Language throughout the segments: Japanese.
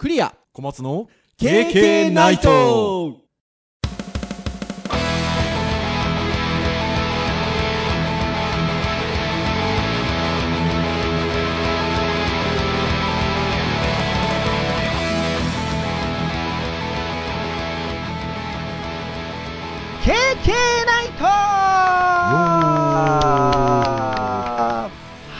クリア。小松の KK ナイト。ケーケーナイト。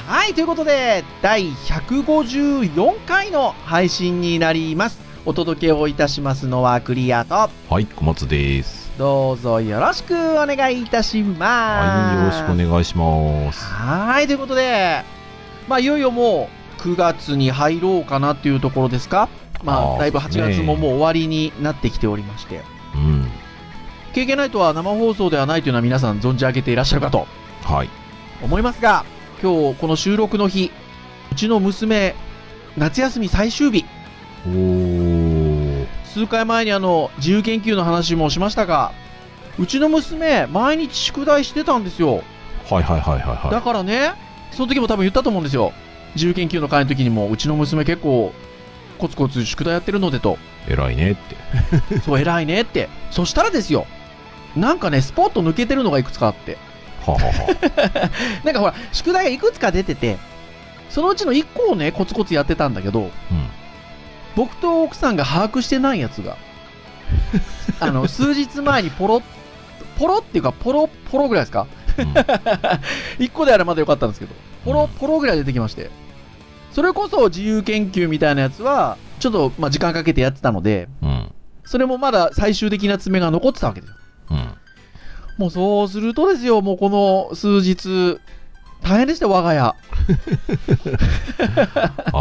はい、ということで、第154回の配信になります。お届けをいたしますのはクリアと、はい小松ですどうぞよろしくお願いいたします。はいよろしくお願いしますはい、ということで、まあ、いよいよもう9月に入ろうかなっていうところですか？まあ、だいぶ8そうですね月ももう終わりになってきておりまして、うん経験ないとは生放送ではないというのは皆さん存じ上げていらっしゃるかとはい思いますが、今日この収録の日、うちの娘、夏休み最終日、数回前にあの、自由研究の話もしましたが、うちの娘、毎日宿題してたんですよ。はいはいはいはいはだからね、その時も多分言ったと思うんですよ。自由研究の会の時にも、うちの娘結構、コツコツ宿題やってるのでと、い偉いねってそう偉いねって。そしたらですよ、なんかね、スポッと抜けてるのがいくつかあって。ははは なんかほら、宿題がいくつか出てて、そのうちの1個をね、コツコツやってたんだけど、うん僕と奥さんが把握してないやつが、あの、数日前にポロッ、ポロっていうか、ポロ、ポロぐらいですか？うん ?1 個であればまだよかったんですけど、ポロ、ポロぐらい出てきまして。それこそ自由研究みたいなやつは、ちょっと、まあ、時間かけてやってたので、うんそれもまだ最終的な爪が残ってたわけですよ。うんもうそうするとですよ、もうこの数日、大変でしたよ、我が家。ああ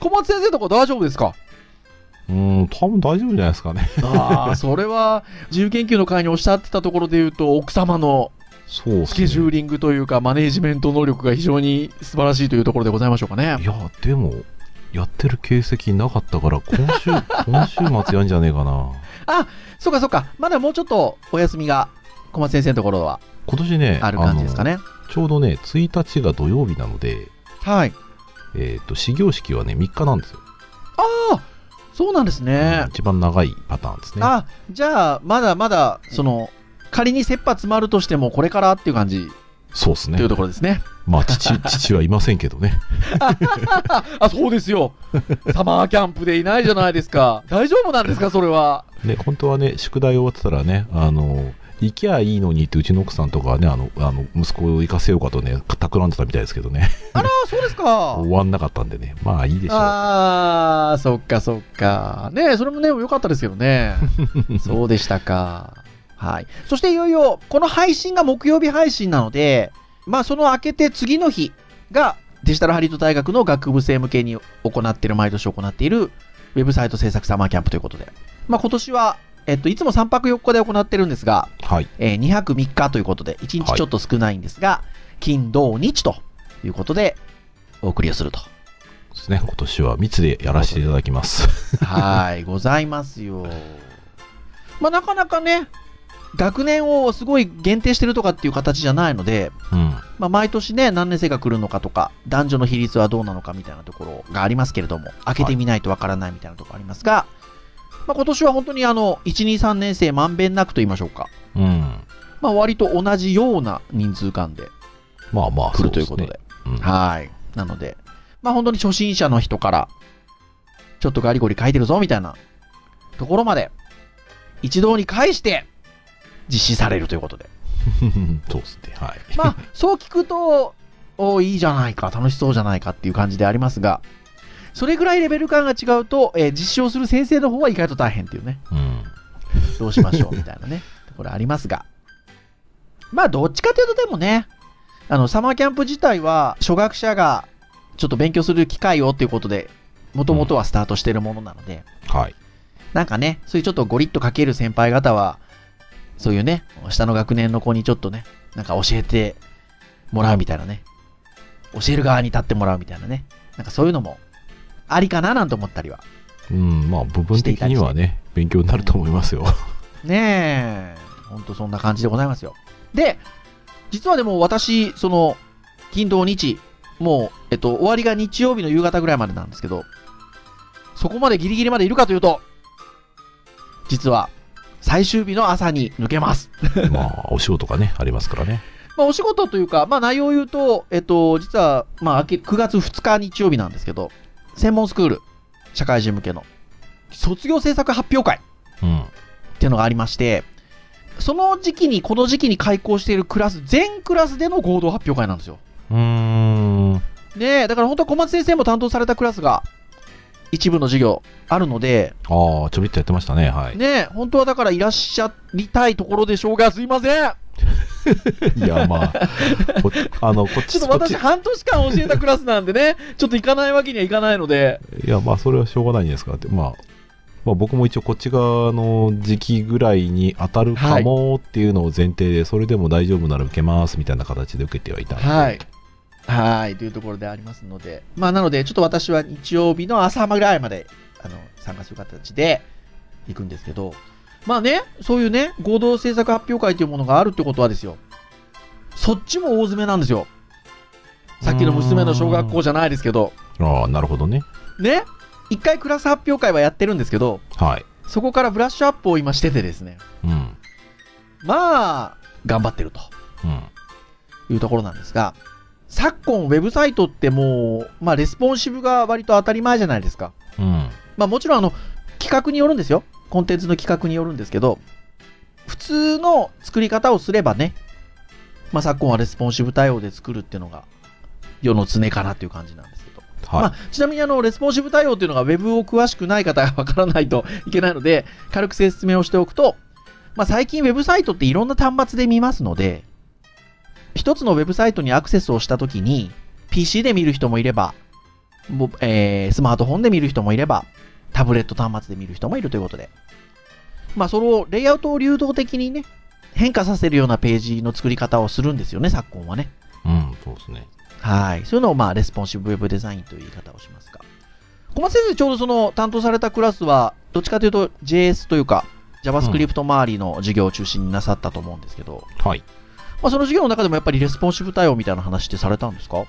小松先生とこ大丈夫ですか？うん多分大丈夫じゃないですかね。ああ、それは、自由研究の会におっしゃってたところで言うと、奥様のそうスケジューリングというか、マネージメント能力が非常に素晴らしいというところでございましょうかね。いやでもやってる形跡なかったから今週今週末やんじゃねえかな。そうかそうか、まだもうちょっとお休みが小松先生のところは今年ねある感じですかね。ちょうどね1日が土曜日なのではい。えっ、と始業式はね3日なんですよ、ああ、そうなんですね。一番長いパターンですねあ、じゃあ、まだまだ、その、仮に切羽詰まるとしても、これからっていう感じそうですねというところですね。まあ父 父はいませんけどね あ、そうですよ。サマーキャンプでいないじゃないですか。大丈夫なんですか、それは。ね本当はね宿題終わってたらねあの行きゃいいのにってうちの奥さんとかはねあのあの息子を行かせようかとね企んでたみたいですけどねあら、そうですか。終わんなかったんでねまあいいでしょうああ、そっかそっか。ねえそれもね、良かったですけどね。そうでしたか。はい。そしていよいよ、この配信が木曜日配信なので、まあその明けて次の日がデジタルハリウッド大学の学部生向けに行っている、毎年行っているウェブサイト制作サマーキャンプということで。まあ今年は、えっと、いつも3泊4日で行ってるんですが、はい。えー2泊3日ということで、1日ちょっと少ないんですが、金、土、日ということで、お送りをすると。ですね。今年は密でやらせていただきます。はい、ございますよ。まあ、なかなかね、学年をすごい限定してるとかっていう形じゃないので、うん。まあ、毎年ね、何年生が来るのかとか、男女の比率はどうなのかみたいなところがありますけれども、開けてみないとわからないみたいなところありますが、まあ、今年は本当にあの、1、2、3年生まんべんなくと言いましょうか。うんまあ、割と同じような人数間でまあまあ来るということで。ですねうんはい。なので、まあ本当に初心者の人から、ちょっとガリゴリ書いてるぞみたいなところまで、一堂に会して実施されるということで。そうですねはいまあ、そう聞くと、おいいじゃないか、楽しそうじゃないかっていう感じでありますが、それぐらいレベル感が違うと、えー実証する先生の方は意外と大変っていうね、うん。どうしましょうみたいなね、ところありますが。まあ、どっちかというとでもね、あの、サマーキャンプ自体は、初学者がちょっと勉強する機会をっていうことで、もともとはスタートしてるものなので、はい。なんかね、そういうちょっとゴリッとかける先輩方は、そういうね、下の学年の子にちょっとね、なんか教えてもらうみたいなね、教える側に立ってもらうみたいなね、なんかそういうのもありかななんて思ったりは。うんまあ部分的にはね勉強になると思いますよねえ、ほんとそんな感じでございますよ。で、実はでも私、その、金土日、もう、えっと、終わりが日曜日の夕方ぐらいまでなんですけど、そこまでギリギリまでいるかというと、実は、最終日の朝に抜けます。まあ、お仕事がね、ありますからね。まあ、お仕事というか、まあ、内容を言うと、えっと、実は、まあ、明け9月2日日曜日なんですけど、専門スクール、社会人向けの、卒業制作発表会うん。っていうのがありまして、その時期に、この時期に開校しているクラス、全クラスでの合同発表会なんですよ。うーん。ねえ、だから本当は小松先生も担当されたクラスが、一部の授業あるので、ああ、ちょびっとやってましたね。はい。ねえ、本当はだからいらっしゃりたいところでしょうが、すいません。いや、まあ、こ あの、こっち、ちょっと私、半年間教えたクラスなんでね、ちょっと行かないわけにはいかないので、ちいや、まあ、それはしょうがないんですかって。まあ、まあ、僕も一応こっち側の時期ぐらいに当たるかもっていうのを前提で、それでも大丈夫なら受けますみたいな形で受けてはいたんで。はい。はい、というところでありますので、まあ、なので、ちょっと私は日曜日の朝ぐらいまで、あの、参加する形で行くんですけど、まあね、そういうね、合同制作発表会というものがあるってことはですよ、そっちも大詰めなんですよ。さっきの娘の小学校じゃないですけど、ああ、なるほどね。ね、一回クラス発表会はやってるんですけど、はい。そこからブラッシュアップを今しててですね、うん。まあ、頑張ってると。うん。いうところなんですが、昨今、ウェブサイトってもう、まあ、レスポンシブが割と当たり前じゃないですか。うん。まあ、もちろん、あの、企画によるんですよ。コンテンツの企画によるんですけど、普通の作り方をすればね、まあ、昨今はレスポンシブ対応で作るっていうのが、世の常かなっていう感じなんですけど。はい。まあ、ちなみにあの、レスポンシブ対応っていうのが Web を詳しくない方がわからないといけないので、軽く説明をしておくと、まあ、最近 Web サイトっていろんな端末で見ますので、一つの Web サイトにアクセスをしたときに、PC で見る人もいれば、もえースマートフォンで見る人もいれば、タブレット端末で見る人もいるということで、まあ、それを、レイアウトを流動的にね、変化させるようなページの作り方をするんですよね、昨今はね。うん、そうですね。はい。そういうのを、まあ、レスポンシブウェブデザインという言い方をしますが。小松先生、ちょうどその担当されたクラスは、どっちかというと JS というか、JavaScript 周りの授業を中心になさったと思うんですけど、はい。まあ、その授業の中でもやっぱりレスポンシブ対応みたいな話ってされたんですか？う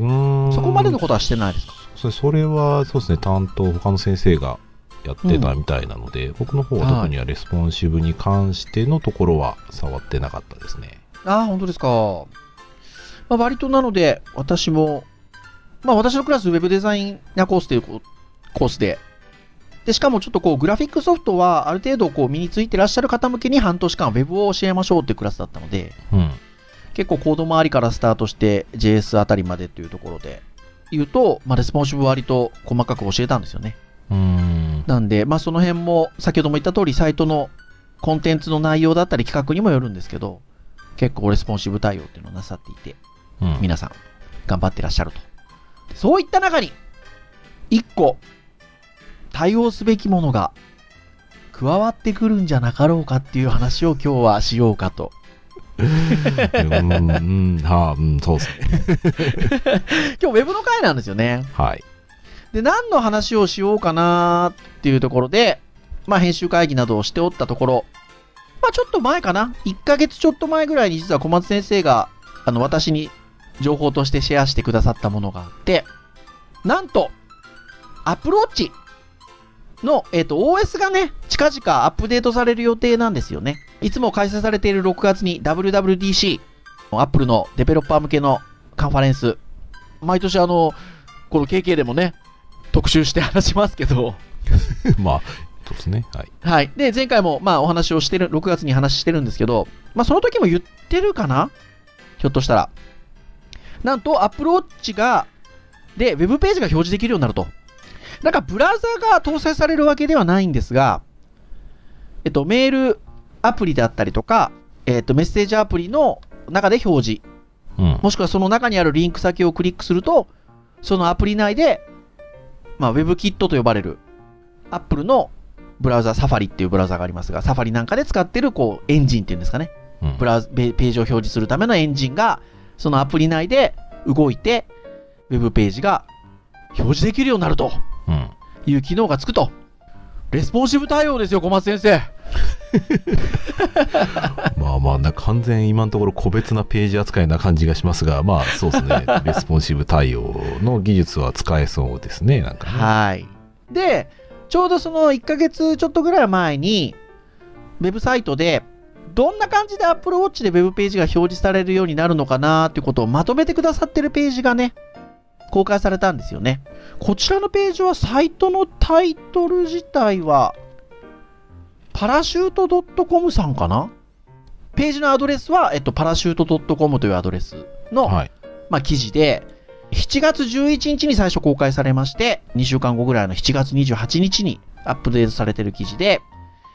ーん。そこまでのことはしてないですか？そそれは、そうですね、担当、他の先生がやってたみたいなので、僕の方は特にはレスポンシブに関してのところは触ってなかったですね。ああ、本当ですか。まあ、割となので、私も、まあ、私のクラス、ウェブデザインなコースというこコースで、で、しかもちょっとこう、グラフィックソフトはある程度こう、身についてらっしゃる方向けに半年間ウェブを教えましょうっていうクラスだったので、うん。結構コード周りからスタートして JS あたりまでというところで言うと、まあ、レスポンシブ割と細かく教えたんですよね。うーん。なんで、まあ、その辺も、先ほども言った通り、サイトのコンテンツの内容だったり企画にもよるんですけど、結構レスポンシブ対応っていうのをなさっていて、うん。皆さん、頑張ってらっしゃると。そういった中に、一個、対応すべきものが加わってくるんじゃなかろうかっていう話を今日はしようかと。うん、うん、はあ、うん、そうですね。今日ウェブの回なんですよね。はい。で、何の話をしようかなっていうところで、まあ編集会議などをしておったところ、まあちょっと前かな ?1 ヶ月ちょっと前ぐらいに実は小松先生が、あの、私に情報としてシェアしてくださったものがあって、なんと、アプローチの、えっ、と、OS がね、近々アップデートされる予定なんですよね。いつも開催されている6月に WWDC、アップルのデベロッパー向けのカンファレンス。毎年あの、この KK でもね、特集して話しますけど、まあ、そうですね。はい。はい。で、前回もまあお話をしてる、6月に話してるんですけど、まあその時も言ってるかな？ひょっとしたら。なんと、アップローチが、で、ウェブページが表示できるようになると。なんか、ブラウザが搭載されるわけではないんですが、えっと、メールアプリであったりとか、えっと、メッセージアプリの中で表示、うん。もしくはその中にあるリンク先をクリックすると、そのアプリ内で、まあ、WebKit と呼ばれる、Apple のブラウザ、サファリっていうブラウザがありますが、サファリなんかで使ってる、こう、エンジンっていうんですかね。うんブラウザ、ペページを表示するためのエンジンが、そのアプリ内で動いて、ウェブページが表示できるようになるとうん。いう機能がつくと。レスポンシブ対応ですよ、小松先生。まあまあ、な完全今のところ個別なページ扱いな感じがしますが、まあそうですね。レスポンシブ対応の技術は使えそうですね。なんかね。はい。で、ちょうどその1ヶ月ちょっとぐらい前に、ウェブサイトで、どんな感じで Apple Watch でウェブページが表示されるようになるのかなっていうことをまとめてくださってるページがね、公開されたんですよね。こちらのページはサイトのタイトル自体は、パラシュート .com さんかな？ページのアドレスは、えっと、パラシュート .com というアドレスの、はい。まあ、記事で、7月11日に最初公開されまして、2週間後ぐらいの7月28日にアップデートされている記事で、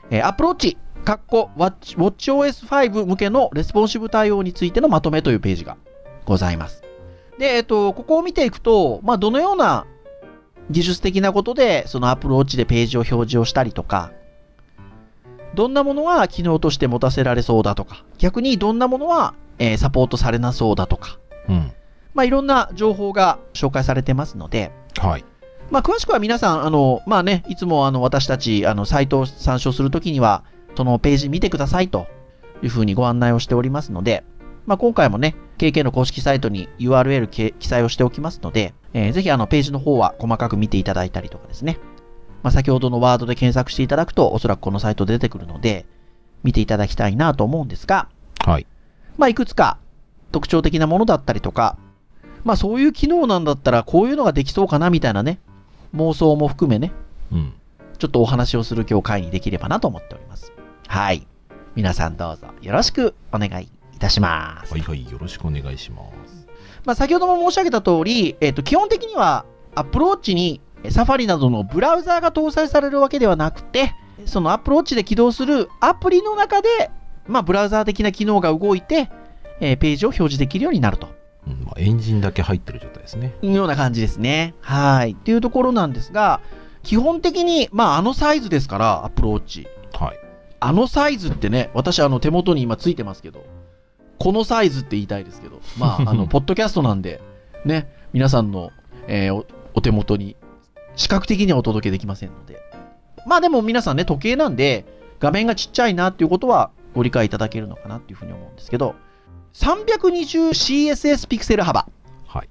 えー、Apple Watch、かっこ Watch- WatchOS5 向けのレスポンシブ対応についてのまとめというページがございます。で、えっと、ここを見ていくと、まあ、どのような技術的なことで、その Apple Watch でページを表示をしたりとか、どんなものが機能として持たせられそうだとか、逆にどんなものは、えーサポートされなそうだとか、うん。まあ、いろんな情報が紹介されてますので、はい。まあ、詳しくは皆さん、あの、まあね、いつもあの、私たち、あの、サイトを参照するときには、そのページ見てくださいというふうにご案内をしておりますので、まあ、今回もね、KK の公式サイトに URL け記載をしておきますので、えーぜひあの、ページの方は細かく見ていただいたりとかですね。まあ、先ほどのワードで検索していただくと、おそらくこのサイトで出てくるので、見ていただきたいなと思うんですが、はい。まあ、いくつか特徴的なものだったりとか、まあ、そういう機能なんだったら、こういうのができそうかなみたいなね、妄想も含めね、うん。ちょっとお話をする今日会にできればなと思っております。はい。皆さんどうぞよろしくお願いいたします。はいはい。よろしくお願いします。まあ、先ほども申し上げた通り、えっ、と、基本的には Apple Watch にサファリなどのブラウザーが搭載されるわけではなくて、その Apple Watch で起動するアプリの中で、まあ、ブラウザー的な機能が動いて、えーページを表示できるようになるとうんまあ、エンジンだけ入ってる状態ですね。いうような感じですね。はい。っていうところなんですが、基本的に、まあ、あのサイズですから、Apple Watch。はい。あのサイズってね、私あの手元に今ついてますけど、このサイズって言いたいですけど、まあ、あの、ポッドキャストなんで、ね、皆さんの、えーおお手元に、視覚的にはお届けできませんので。まあでも皆さんね、時計なんで、画面がちっちゃいなっていうことはご理解いただけるのかなっていうふうに思うんですけど、320CSS ピクセル幅。はい。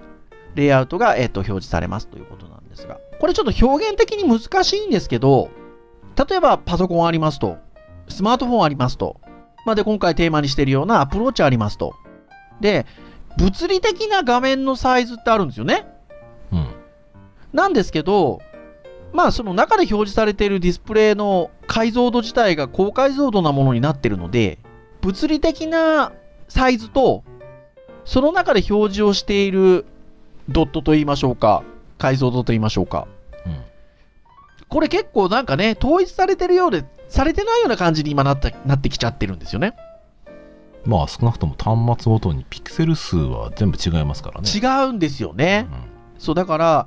レイアウトが、えっと表示されますということなんですが、これちょっと表現的に難しいんですけど、例えばパソコンありますと、スマートフォンありますと、まあ、で今回テーマにしているようなアプローチありますと。で、物理的な画面のサイズってあるんですよね。うん。なんですけど、まあその中で表示されているディスプレイの解像度自体が高解像度なものになっているので、物理的なサイズと、その中で表示をしているドットと言いましょうか、解像度と言いましょうか。うん。これ結構なんかね、統一されてるようで、されてないような感じに今なったなってきちゃってるんですよね。まあ、少なくとも端末ごとにピクセル数は全部違いますからね。違うんですよね。うん。そう、だから、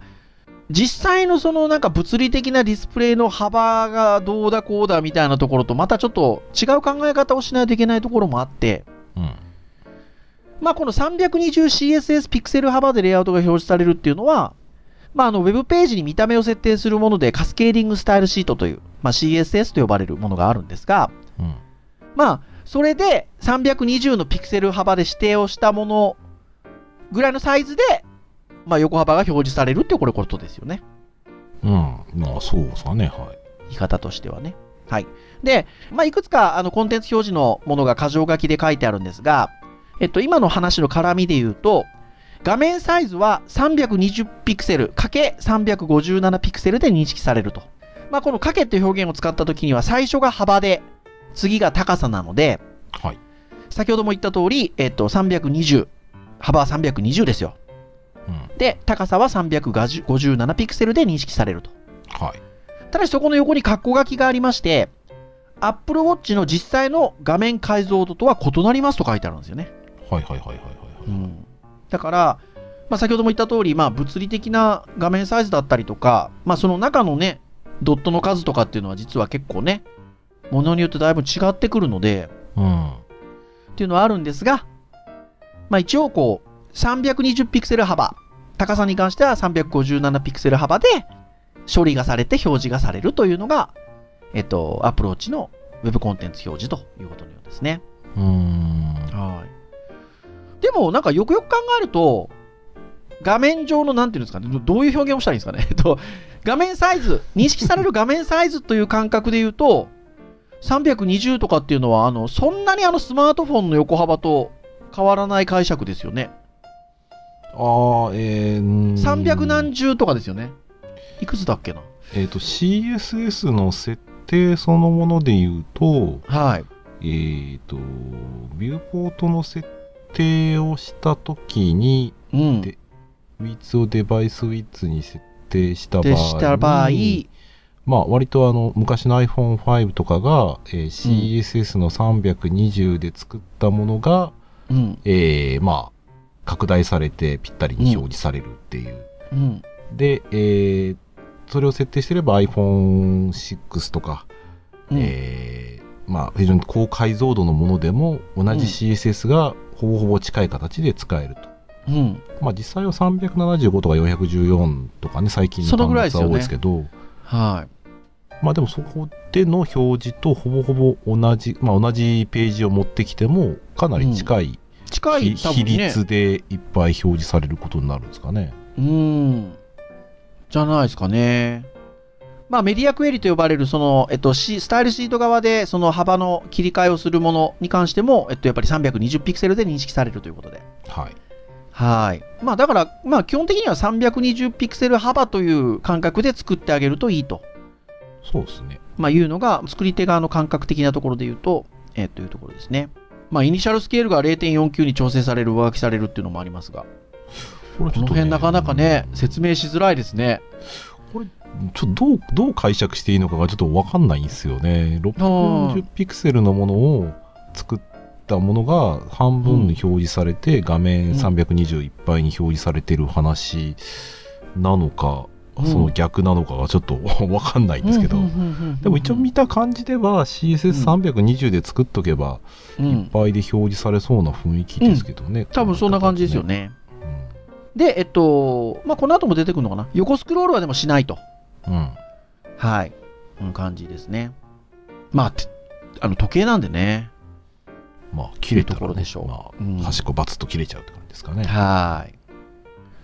実際のそのなんか物理的なディスプレイの幅がどうだこうだみたいなところとまたちょっと違う考え方をしないといけないところもあって、うん。まあこの 320CSS ピクセル幅でレイアウトが表示されるっていうのは、まああのウェブページに見た目を設定するものでカスケーディングスタイルシートという、まあ CSS と呼ばれるものがあるんですが、うん。まあそれで320のピクセル幅で指定をしたものぐらいのサイズで、まあ横幅が表示されるってこれことですよね。うん。まあ、そうですかね。はい。言い方としてはね。はい。で、まあ、いくつかあのコンテンツ表示のものが箇条書きで書いてあるんですが、えっと、今の話の絡みで言うと、画面サイズは320ピクセル ×357 ピクセルで認識されると。まあ、このかけっていう表現を使った時には最初が幅で、次が高さなので、はい。先ほども言った通り、えっと、320、幅は320ですよ。うん。で、高さは357ピクセルで認識されると。はい。ただしそこの横に括弧書きがありまして、Apple Watch の実際の画面解像度とは異なりますと書いてあるんですよね。はいはいはいはいはい。だから、まあ、先ほども言った通り、まあ、物理的な画面サイズだったりとか、まあ、その中のね、ドットの数とかっていうのは実は結構ね、ものによってだいぶ違ってくるので、うん。っていうのはあるんですが、まあ、一応こう、320ピクセル幅、高さに関しては357ピクセル幅で処理がされて表示がされるというのが、えっと、アプローチの Web コンテンツ表示ということのようですね。うーん。はい。でも、なんかよくよく考えると、画面上のなんていうんですかね、どどういう表現をしたらいいんですかね。えっと、画面サイズ、認識される画面サイズという感覚で言うと、320とかっていうのは、あの、そんなにあのスマートフォンの横幅と変わらない解釈ですよね。ああ、えー、300何十とかですよね。いくつだっけな？えっ、と、CSS の設定そのもので言うと、はい。えっ、と、ビューポートの設定をしたときに、うん。でウィッツをデバイスウィッツに設定した場合た場合、まあ、割とあの昔の iPhone5 とかが、えー CSS の320で作ったものが、うん。えーまあ、拡大されてぴったりに表示されるっていう。うん。で、えーそれを設定してれば iPhone6 とか、うんえーまあ、非常に高解像度のものでも同じ CSS がほぼほぼ近い形で使えると。うん。まあ、実際は375とか414とかね、最近そのの端末は多いですけど、はまあでもそこでの表示とほぼほぼ同じ、まあ同じページを持ってきても、かなり近いい。近い、ね。比率でいっぱい表示されることになるんですかね。うん。じゃないですかね。まあ、メディアクエリと呼ばれる、その、えっと、シスタイルシート側で、その幅の切り替えをするものに関しても、えっと、やっぱり320ピクセルで認識されるということで。はい。はい。まあ、だから、まあ、基本的には320ピクセル幅という感覚で作ってあげるといいと、そうですね。まあ、いうのが、作り手側の感覚的なところで言うと、えーというところですね。まあ、イニシャルスケールが0.49に調整される、上書きされるっていうのもありますが、これこの辺なかなかね、うん説明しづらいですね。ちょっとどう、どう解釈していいのかがちょっとわかんないんですよね。640ピクセルのものを作ったものが半分に表示されて、画面320いっぱいに表示されてる話なのか、その逆なのかがちょっとわかんないんですけど、でも一応見た感じでは CSS320 で作っとけばうんいっぱいで表示されそうな雰囲気ですけどね。多分そんな感じですよね。で、えっと、まあ、この後も出てくるのかな？横スクロールはでもしないと。うん。うん。はい。うん、感じですね。まあ、てあの、時計なんでね。まあ、切れたら、ね、ところでしょうまあうん端っこバツッと切れちゃうって感じですかね。はい。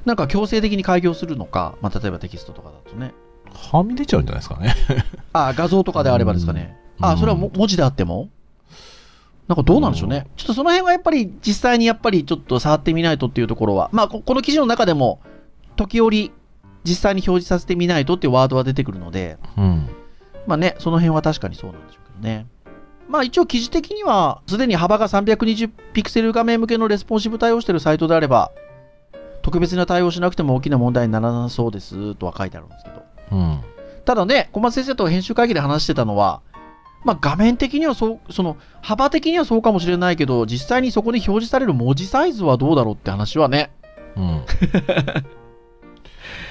なんか強制的に改行するのか、まあ、例えばテキストとかだとね。はみ出ちゃうんじゃないですかね。あ、画像とかであればですかね。あ、うんそれはも文字であっても？なんかどうなんでしょうね。ちょっとその辺はやっぱり実際にやっぱりちょっと触ってみないとっていうところは、まあここの記事の中でも時折実際に表示させてみないとっていうワードは出てくるので、うん。まあね、その辺は確かにそうなんでしょうけどね。まあ一応記事的には、すでに幅が320ピクセル画面向けのレスポンシブ対応しているサイトであれば、特別な対応しなくても大きな問題にならなそうですとは書いてあるんですけど。うん。ただね、小松先生と編集会議で話してたのは、まあ画面的にはそう、その幅的にはそうかもしれないけど、実際にそこに表示される文字サイズはどうだろうって話はね、うん。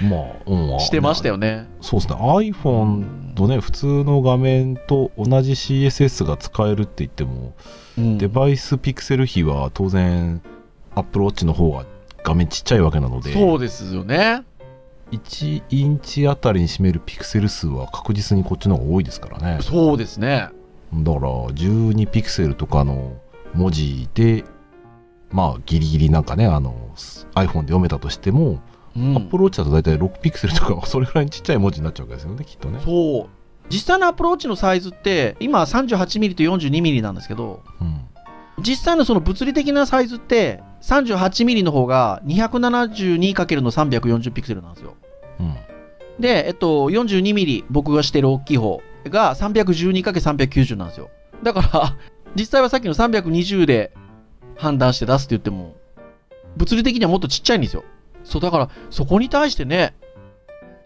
まあ、うん。してましたよね。そうですね。iPhone とね、普通の画面と同じ CSS が使えるって言っても、うんデバイスピクセル比は当然、Apple Watch の方が画面ちっちゃいわけなので、そうですよね。1インチあたりに占めるピクセル数は確実にこっちの方が多いですからね。そうですね。だから、12ピクセルとかの文字で、まあ、ギリギリなんかね、あの、iPhone で読めたとしても、うん、Apple Watch だと大体6ピクセルとか、それぐらいにちっちゃい文字になっちゃうわけですよね、きっとね。そう。実際のアプローチのサイズって、今 38mm と 42mm なんですけど、うん。実際のその物理的なサイズって、38mm の方が 272× の340ピクセルなんですよ。うん。で、えっと、42mm 僕がしてる大きい方が 312×390 なんですよ。だから、実際はさっきの320で判断して出すって言っても、物理的にはもっとちっちゃいんですよ。そう、だから、そこに対してね、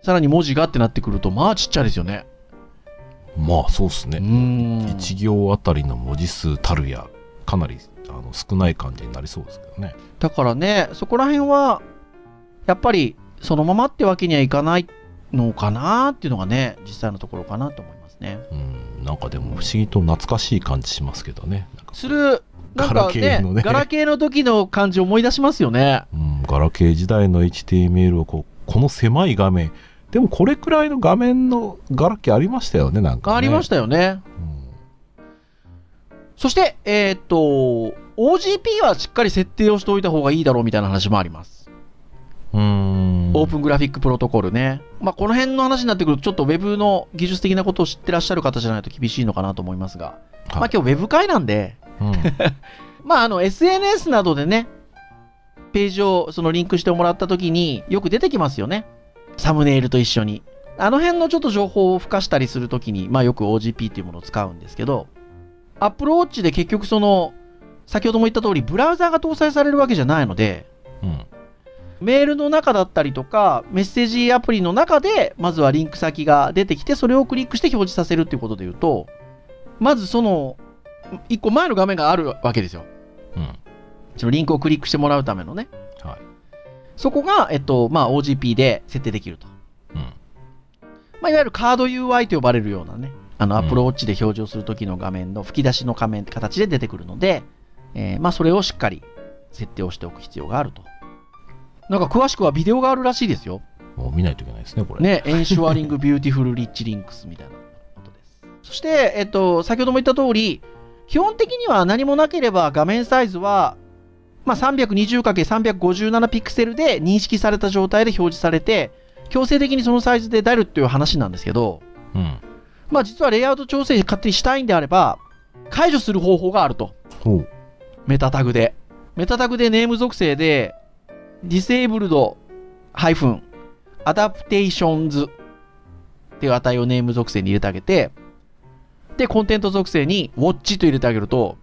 さらに文字がってなってくると、まあちっちゃいですよね。まあ、そうですうね。ん1行あたりの文字数たるや、かなりあの少ない感じになりそうですけどね。だからね、そこら辺は、やっぱり、そのままってわけにはいかないのかなっていうのがね、実際のところかなと思いますね。うん。なんかでも不思議と懐かしい感じしますけどね。する、なんガラかねケーのねガラケーの時の感じ思い出しますよね。うん、ガラケー時代の HTML をこうこの狭い画面でもこれくらいの画面のガラケーありましたよねなんかねありましたよね。そして、えーっと、OGP はしっかり設定をしておいた方がいいだろうみたいな話もあります。うーん。オープングラフィックプロトコルね。まあ、この辺の話になってくると、ちょっと Web の技術的なことを知ってらっしゃる方じゃないと厳しいのかなと思いますが、まあ、はい今日 Web 会なんで、うんまあ、あの、SNS などでね、ページをそのリンクしてもらった時によく出てきますよね。サムネイルと一緒に。あの辺のちょっと情報を付加したりするときに、まあよく OGP っていうものを使うんですけど、Apple Watch で結局その、先ほども言った通り、ブラウザーが搭載されるわけじゃないので、うん。メールの中だったりとか、メッセージアプリの中で、まずはリンク先が出てきて、それをクリックして表示させるっていうことで言うと、まずその、一個前の画面があるわけですよ。うん。そのリンクをクリックしてもらうためのね。はい。そこが、えっと、まあ、OGP で設定できると。うん。まあ、いわゆるカード UI と呼ばれるようなね、あの、うん Apple Watch で表示をするときの画面の吹き出しの画面形で出てくるので、えーまあ、それをしっかり設定をしておく必要があると。なんか詳しくはビデオがあるらしいですよ。もう見ないといけないですね、これ。。ね、エンシュアEnsuring Beautiful Rich Links みたいなことです。そして、えっと、先ほども言った通り、基本的には何もなければ画面サイズは、まあ、320×357 ピクセルで認識された状態で表示されて、強制的にそのサイズで出るっていう話なんですけど、うん。まあ、実はレイアウト調整勝手にしたいんであれば、解除する方法があると。ほう。メタタグで。メタタグでネーム属性で、disabled ハイフン adaptations っていう値をネーム属性に入れてあげて、で、コンテント属性に watch と入れてあげると、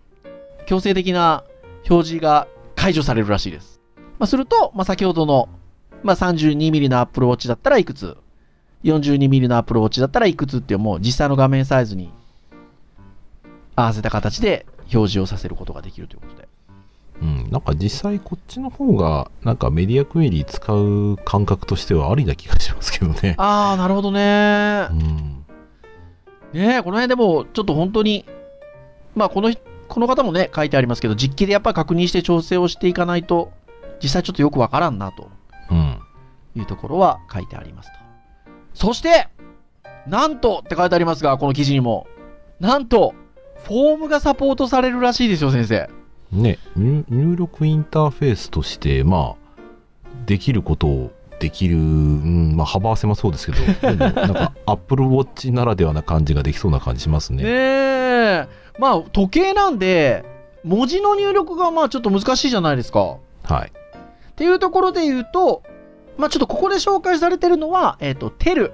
強制的な表示が解除されるらしいです。まあ、すると、まあ、先ほどの、まあ、32mm の Apple Watch だったらいくつ、42mm の Apple Watch だったらいくつっていうもう実際の画面サイズに合わせた形で表示をさせることができるということで。うん。なんか実際こっちの方が、なんかメディアクエリ使う感覚としてはありな気がしますけどね。ああ、なるほどねう。ん。ねえこの辺でも、ちょっと本当に、まあ、この人、この方もね、書いてありますけど、実機でやっぱり確認して調整をしていかないと、実際ちょっとよくわからんなとうん。いうところは書いてありますと。そして、なんとって書いてありますが、この記事にも、なんと、フォームがサポートされるらしいですよ、先生。ね、入入力インターフェースとして、まあ、できることをできる、うん、まあ、幅は狭そうですけど、なんか、アップルウォッチならではな感じができそうな感じしますね。ねえ。まあ、時計なんで、文字の入力がまあちょっと難しいじゃないですか。はい。っていうところで言うと、まあちょっとここで紹介されてるのは、えっ、と、テル、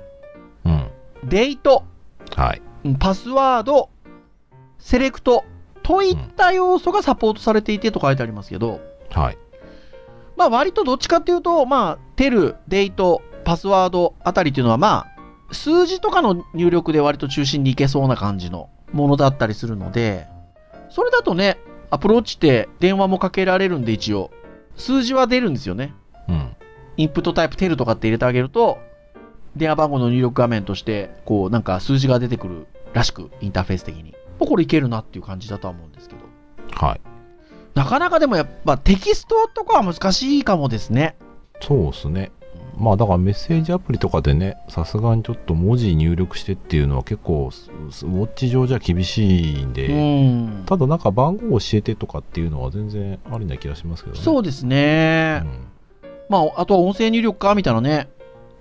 うん。デート、はい。うんパスワード、セレクトといった要素がサポートされていてと書いてありますけど、はい。まあ割とどっちかっていうと、まあ、テル、デート、パスワードあたりっていうのはまあ、数字とかの入力で割と中心にいけそうな感じのものだったりするので、それだとね、アプローチって電話もかけられるんで一応、数字は出るんですよね。うん。インプットタイプテルとかって入れてあげると、電話番号の入力画面として、こう、なんか数字が出てくるらしく、インターフェース的に。これいけるなっていう感じだとは思うんですけど。はい。なかなかでもやっぱテキストとかは難しいかもですね。そうですね。まあだからメッセージアプリとかでね、さすがにちょっと文字入力してっていうのは結構、ウォッチ上じゃ厳しいんで、うん。ただなんか番号教えてとかっていうのは全然ありな気がしますけどね。そうですね。まあ、あとは音声入力かみたいなね、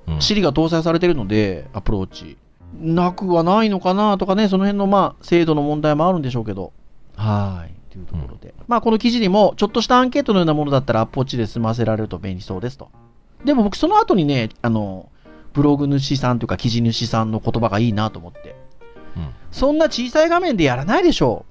うん。うん Siri が搭載されてるので、アプローチ。なくはないのかなとかね、その辺のまあ、精度の問題もあるんでしょうけど。はい。というところで。まあ、この記事にも、ちょっとしたアンケートのようなものだったら、アプローチで済ませられると便利そうですと。でも僕、その後にね、あの、ブログ主さんというか、記事主さんの言葉がいいなと思って。うんそんな小さい画面でやらないでしょ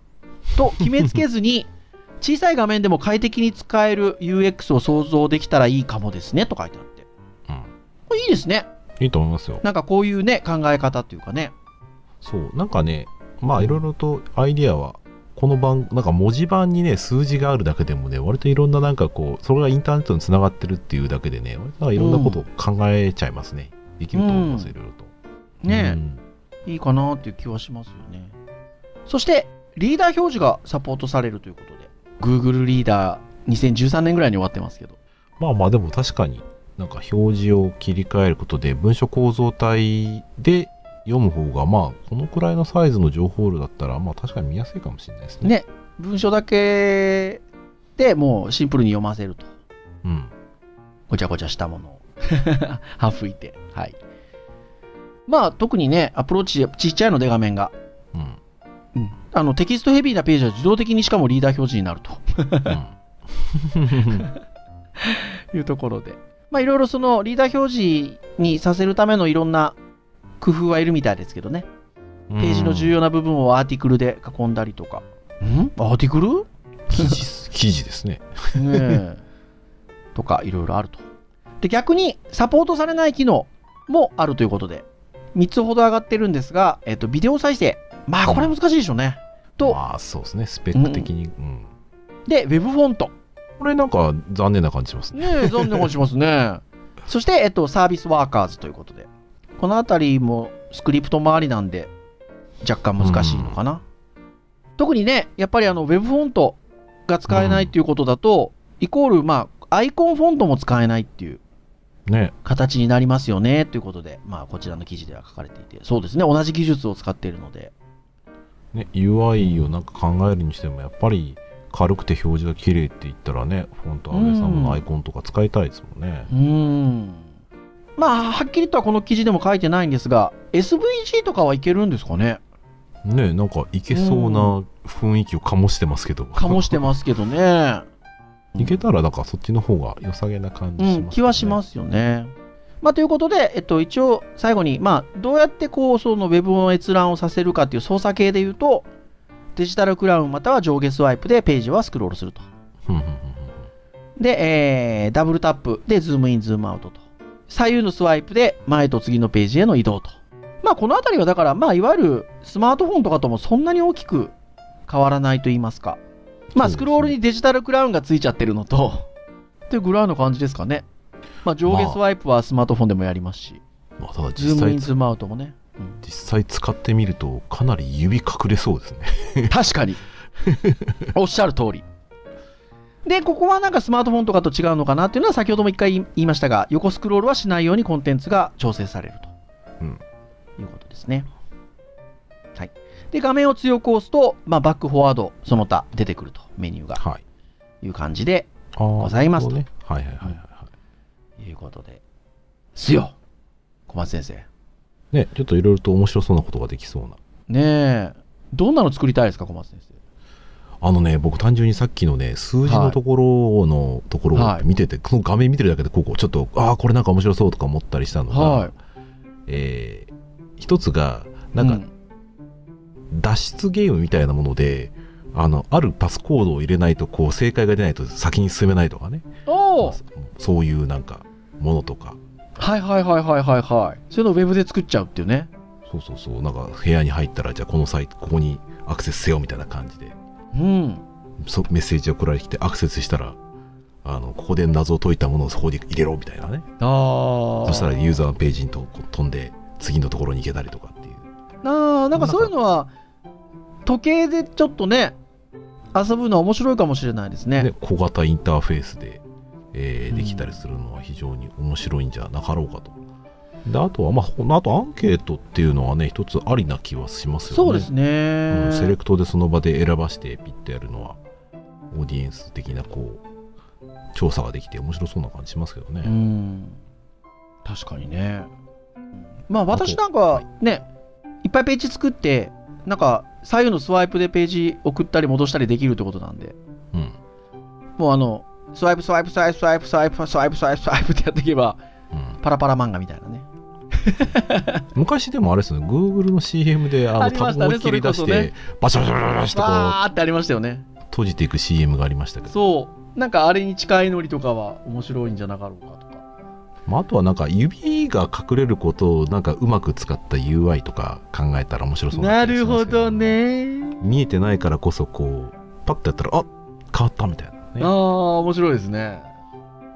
う。と決めつけずに、小さい画面でも快適に使える UX を想像できたらいいかもですね、と書いてあって。うん。いいですね。いいと思いますよ。なんかこういうね、考え方っていうかね。そう。なんかね、まあいろいろとアイディアは、この番、なんか文字盤にね、数字があるだけでもね、割といろんななんかこう、それがインターネットにつながってるっていうだけでね、割といろんなことを考えちゃいますね。できると思います、うんいろいろと。ねうんいいかなっていう気はしますよね。そして、リーダー表示がサポートされるということで、Google リーダー2013年ぐらいに終わってますけど。まあまあでも確かになんか表示を切り替えることで文書構造体で読む方がまあこのくらいのサイズの情報量だったらまあ確かに見やすいかもしれないですね。ね、文章だけでもうシンプルに読ませると。うん。ごちゃごちゃしたものを 省いて。はい。まあ、特にね、アプローチちっちゃいので画面が。うん。うん。あの、テキストヘビーなページは自動的にしかもリーダー表示になると いうところで。まあ、いろいろそのリーダー表示にさせるためのいろんな工夫はいるみたいですけどね。うんページの重要な部分をアーティクルで囲んだりとか。ん？アーティクル？記事 記事ですね。ねえ。とか、いろいろあると。で、逆に、サポートされない機能もあるということで、3つほど上がってるんですが、えっと、ビデオ再生。まあ、これ難しいでしょうね。と、まあそうですね、スペック的に。うんで、ウェブフォント。これなんか残念な感じしますね。ねえ、残念がしますね。そして、えっと、サービスワーカーズということで。このあたりもスクリプト周りなんで、若干難しいのかな。特にね、やっぱりあの、ウェブフォントが使えないっていうことだと、イコール、まあ、アイコンフォントも使えないっていうね。形になりますよねということで、まあ、こちらの記事では書かれていて、そうですね、同じ技術を使っているので、ね、UI をなんか考えるにしても、やっぱり軽くて表示が綺麗って言ったらね、フォント、安倍さんのアイコンとか使いたいですもんねう。ーん。まあ、はっきりとはこの記事でも書いてないんですが、SVG とかはいけるんですかね？ね、なんかいけそうな雰囲気を醸してますけど。醸してますけどね。いけたらなんかそっちの方が良さげな感じうします、ねん、気はしますよね。まあ、ということで、えっと、一応、最後に、まあ、どうやってこう、そのウェブの閲覧をさせるかっていう操作系で言うと、デジタルクラウンまたは上下スワイプでページはスクロールすると。で、えーダブルタップでズームイン、ズームアウトと。左右のスワイプで前と次のページへの移動と。まあ、このあたりはだから、まあ、いわゆるスマートフォンとかともそんなに大きく変わらないと言いますか。まあ、スクロールにデジタルクラウンがついちゃってるのと、ってぐらいの感じですかね。まあ、上下スワイプはスマートフォンでもやりますし、まあ、ただズームイン、実際ズームアウトもね。うん実際使ってみるとかなり指隠れそうですね。確かに。おっしゃる通り。で、ここはなんかスマートフォンとかと違うのかなっていうのは先ほども一回言いましたが、横スクロールはしないようにコンテンツが調整されると、うんいうことですね。はい。で、画面を強く押すと、まあ、バック、フォワード、その他出てくると、メニューが。はい。いう感じで、ございますとね。はいはいはいはいはい。いうことで。すよ小松先生。ね、ちょっといろいろと面白そうなことができそうな。ねえ。どんなの作りたいですか、小松先生。あのね、僕単純にさっきのね、数字のところのところをはい見てて、その画面見てるだけで、ここ、ちょっと、ああ、これなんか面白そうとか思ったりしたのが、はい。えー一つが、なんかう、脱出ゲームみたいなもので、あの、あるパスコードを入れないと、こう、正解が出ないと先に進めないとかね。おそういうなんか、ものとか。はいはいはいはいはいはい。そういうのをウェブで作っちゃうっていうね。そうそうそう、なんか部屋に入ったら、じゃあこのサイト、ここにアクセスせよみたいな感じで、うん。そメッセージが送られてきて、アクセスしたら、あの、ここで謎を解いたものをそこに入れろみたいなね。ああ。そしたらユーザーのページにと飛んで、次のところに行けたりとかっていう。あーなんかそういうのは、時計でちょっとね、遊ぶのは面白いかもしれないですね。で小型インターフェースで、えーうんできたりするのは非常に面白いんじゃなかろうかと。であとは、まあ、このあとアンケートっていうのはね、一つありな気はしますよね。そうですね、うんセレクトでその場で選ばしてピッとやるのは、オーディエンス的なこう、調査ができて面白そうな感じしますけどね。うん。確かにね。まあ私なんかはね、いっぱいページ作って、なんか左右のスワイプでページ送ったり戻したりできるってことなんで、うん。もうあの、スワイプスワイプスワイプスワイプスワイプスワイプスワイプスワイプってやっていけば、うんパラパラ漫画みたいなね。昔でもあれですよね、Google の CM であのタありましたねブを切り出して、バシャバシャバシャバシャってこわーってありましたよね。う閉じていく CM がありましたけど、そう。なんかあれに近いノリとかは面白いんじゃなかろうかとか。まあ、あとはなんか指が隠れることをなんかうまく使った UI とか考えたら面白そうな気がしますけるほど。ね。見えてないからこそこう、パッとやったら、あ変わったみたいなね。ああ、面白いですね。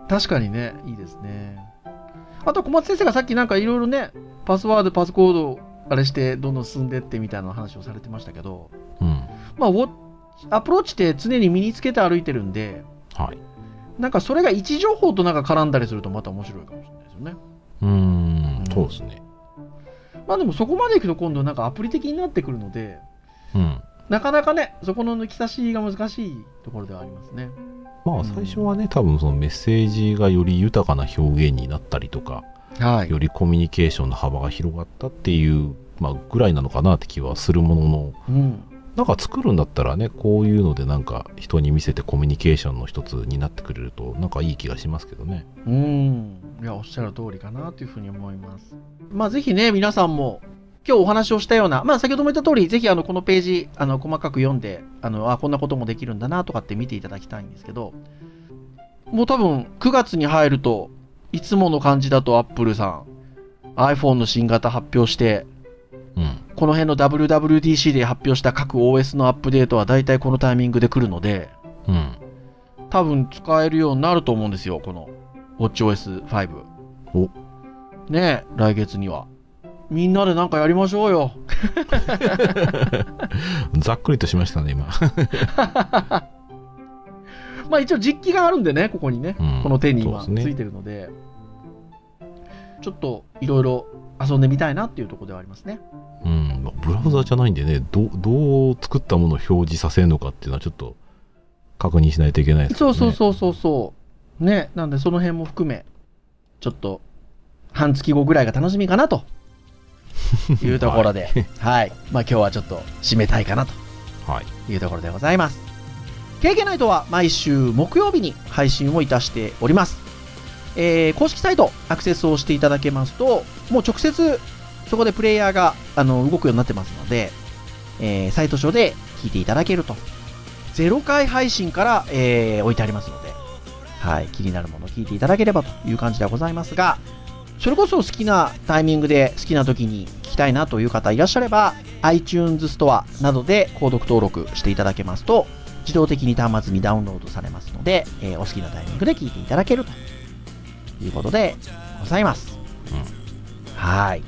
確かにね、いいですね。あと小松先生がさっきなんかいろいろね、パスワード、パスコード、あれしてどんどん進んでってみたいな話をされてましたけど、うん。まあ、アプローチって常に身につけて歩いてるんで、はい。なんかそれが位置情報となんか絡んだりするとまた面白いかもしれないですよね。うーんうん、そうですね。まあでもそこまでいくと今度なんかアプリ的になってくるので、うん。なかなかね、そこの抜き差しが難しいところではありますね。まあ最初はね、多分そのメッセージがより豊かな表現になったりとか、はい。よりコミュニケーションの幅が広がったっていう、まあ、ぐらいなのかなって気はするものの、うん。なんか作るんだったらね、こういうのでなんか人に見せてコミュニケーションの一つになってくれると、なんかいい気がしますけどね。うん。いや、おっしゃる通りかなというふうに思います。まあ、ぜひね、皆さんも、今日お話をしたような、まあ、先ほども言った通り、ぜひ、あの、このページ、あの、細かく読んで、あの、あ、こんなこともできるんだな、とかって見ていただきたいんですけど、もう多分、9月に入ると、いつもの感じだと、アップルさん、iPhone の新型発表して、うん。この辺の WWDC で発表した各 OS のアップデートは大体このタイミングで来るので、うん。多分使えるようになると思うんですよ、この WatchOS5。おねえ、来月には。みんなでなんかやりましょうよ。ざっくりとしましたね、今。まあ一応実機があるんでね、ここにね。うんこの手に今ついてるので、ちょっといろいろ遊んでみたいなっていうところではありますね。うん。まあブラウザじゃないんでね、どうどう作ったものを表示させるのかっていうのはちょっと確認しないといけないですそね。うそうそうそうそう。ね、なんでその辺も含め、ちょっと半月後ぐらいが楽しみかなというところで、はい。まあ今日はちょっと締めたいかなとはい。いうところでございます。経験ナイトは毎週木曜日に配信をいたしております。えー公式サイトアクセスをしていただけますと、もう直接そこでプレイヤーがあの動くようになってますので、えーサイト上で聞いていただけると。0回配信から、えー置いてありますので、はい、気になるものを聞いていただければという感じではございますが、それこそ好きなタイミングで好きな時に聞きたいなという方いらっしゃれば、iTunes ストアなどで購読登録していただけますと、自動的に端末にダウンロードされますので、えーお好きなタイミングで聞いていただけるということでございます。はい。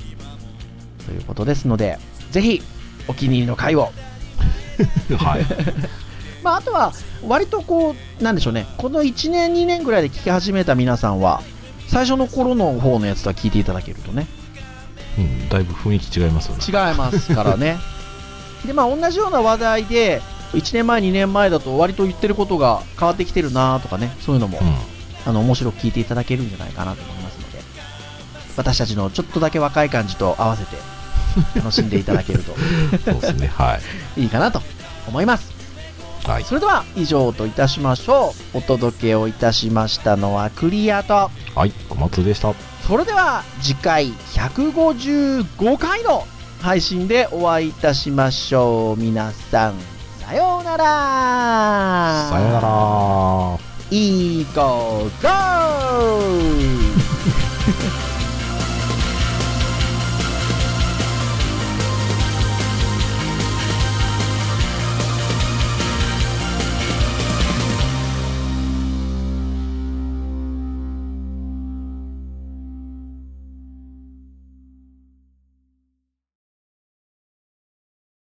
ということですので、ぜひお気に入りの回を はい。まあ、あとは、割とこう、なんでしょうね、この1年、2年ぐらいで聞き始めた皆さんは、最初の頃の方のやつとは聞いていただけるとね、うん、だいぶ雰囲気違いますよね。違いますからね。で、まあ、同じような話題で、1年前、2年前だと、割と言ってることが変わってきてるなとかね、そういうのも、うん。あの、面白く聞いていただけるんじゃないかなと思いますので、私たちのちょっとだけ若い感じと合わせて、楽しんでいただけると そうですね。はい。いいかなと思います。はい。それでは以上といたしましょう。お届けをいたしましたのはクリアと、はい。小松でした。それでは次回155回の配信でお会いいたしましょう。皆さん、さようなら。さよなら。いいゴーゴー